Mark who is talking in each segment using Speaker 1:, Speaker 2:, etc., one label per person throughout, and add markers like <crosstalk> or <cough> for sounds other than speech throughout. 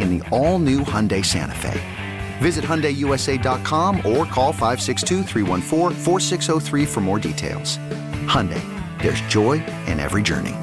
Speaker 1: in the all new Hyundai Santa Fe. Visit HyundaiUSA.com or call 562 for more details. Hyundai, there's joy in every journey.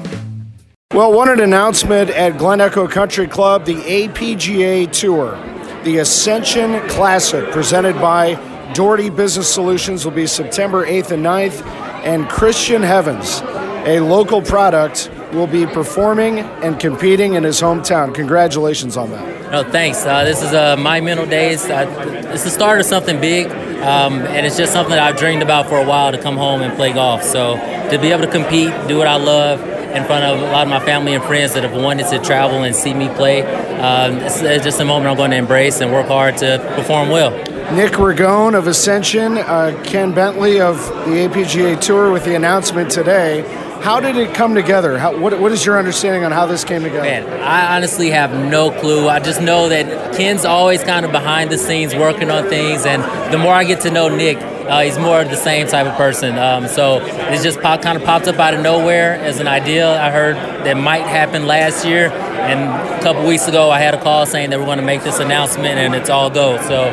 Speaker 2: Well, what an announcement at Glen Echo Country Club, the APGA Tour. The Ascension Classic presented by Doherty Business Solutions will be September 8th and 9th, and Christian Heavens, a local product will be performing and competing in his hometown. Congratulations on that.
Speaker 3: No, thanks. Uh, this is uh, my mental days. Uh, it's the start of something big, um, and it's just something that I've dreamed about for a while to come home and play golf. So to be able to compete, do what I love in front of a lot of my family and friends that have wanted to travel and see me play, um, it's, it's, just a moment I'm going to embrace and work hard to perform well.
Speaker 2: Nick Ragone of Ascension, uh, Ken Bentley of the APGA Tour with the announcement today. How did it come together? How, what, what is your understanding on how this came together?
Speaker 3: Man, I honestly have no clue. I just know that Ken's always kind of behind the scenes working on things, and the more I get to know Nick, uh, he's more of the same type of person. Um, so it just pop, kind of popped up out of nowhere as an idea I heard that might happen last year. And a couple weeks ago, I had a call saying that we're going to make this announcement, and it's all go. So,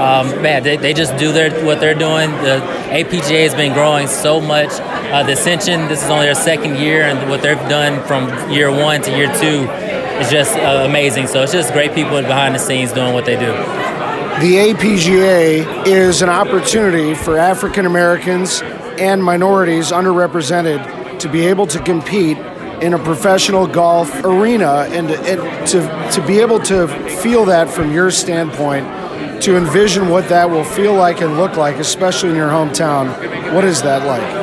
Speaker 3: um, man, they, they just do their what they're doing. The APGA has been growing so much. Uh, the Ascension, this is only their second year, and what they've done from year one to year two is just uh, amazing. So it's just great people behind the scenes doing what they do.
Speaker 2: The APGA is an opportunity for African Americans and minorities underrepresented to be able to compete in a professional golf arena and, and to, to be able to feel that from your standpoint to envision what that will feel like and look like especially in your hometown what is that like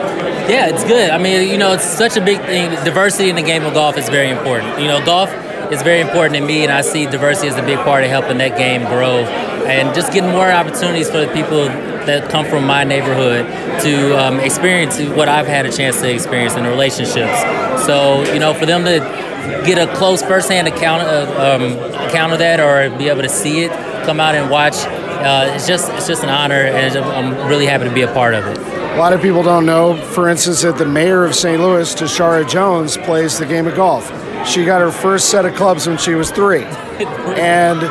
Speaker 3: yeah, it's good. I mean, you know, it's such a big thing. Diversity in the game of golf is very important. You know, golf is very important to me, and I see diversity as a big part of helping that game grow and just getting more opportunities for the people that come from my neighborhood to um, experience what I've had a chance to experience in the relationships. So, you know, for them to get a close firsthand account of, um, account of that or be able to see it, come out and watch, uh, it's just it's just an honor, and I'm really happy to be a part of it.
Speaker 2: A lot of people don't know, for instance, that the mayor of St. Louis, Tishaura Jones, plays the game of golf. She got her first set of clubs when she was three. <laughs> and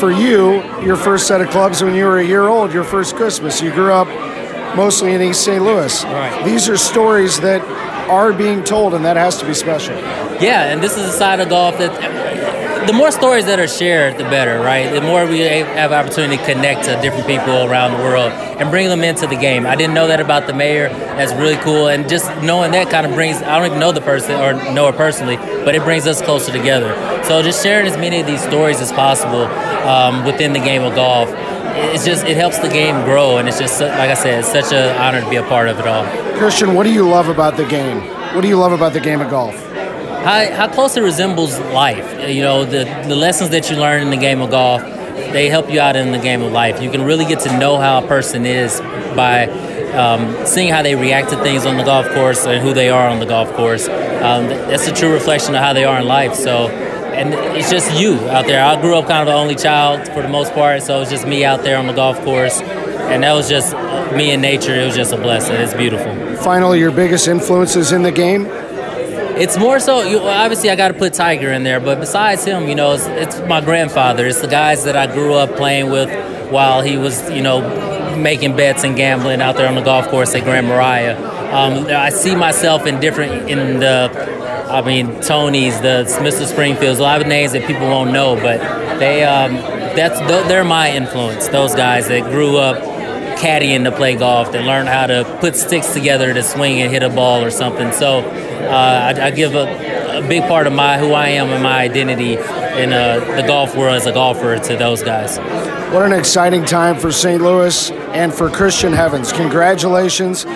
Speaker 2: for you, your first set of clubs when you were a year old, your first Christmas. You grew up mostly in East St. Louis.
Speaker 3: Right.
Speaker 2: These are stories that are being told, and that has to be special.
Speaker 3: Yeah, and this is a side of golf that the more stories that are shared, the better, right? The more we have opportunity to connect to different people around the world and bring them into the game. I didn't know that about the mayor. That's really cool, and just knowing that kind of brings. I don't even know the person or know her personally, but it brings us closer together. So just sharing as many of these stories as possible um, within the game of golf. It's just it helps the game grow, and it's just like I said, it's such an honor to be a part of it all.
Speaker 2: Christian, what do you love about the game? What do you love about the game of golf?
Speaker 3: How, how close it resembles life. You know, the, the lessons that you learn in the game of golf, they help you out in the game of life. You can really get to know how a person is by um, seeing how they react to things on the golf course and who they are on the golf course. Um, that's a true reflection of how they are in life. So, and it's just you out there. I grew up kind of an only child for the most part, so it was just me out there on the golf course and that was just me and nature. It was just a blessing. It's beautiful.
Speaker 2: Finally, your biggest influences in the game?
Speaker 3: It's more so. You, obviously, I got to put Tiger in there, but besides him, you know, it's, it's my grandfather. It's the guys that I grew up playing with while he was, you know, making bets and gambling out there on the golf course at Grand Marais. Um, I see myself in different in the, I mean, Tony's, the Mr. Springfields, a lot of names that people won't know, but they um, that's they're my influence. Those guys that grew up caddying to play golf, that learned how to put sticks together to swing and hit a ball or something. So uh, I, I, give a, a, big part of my who I am and my identity in uh, the golf world as a golfer to those guys.
Speaker 2: What an exciting time for St. Louis and for Christian Heavens. Congratulations. The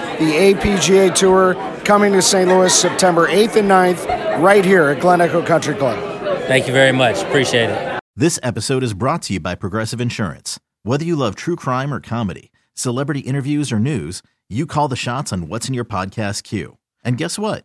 Speaker 2: APGA Tour coming to St. Louis September 8th and 9th right here at Glen Echo Country Club.
Speaker 3: Thank you very much. Appreciate it.
Speaker 4: This episode is brought to you by Progressive Insurance. Whether you love true crime or comedy, celebrity interviews or news, you call the shots on what's in your podcast queue. And guess what?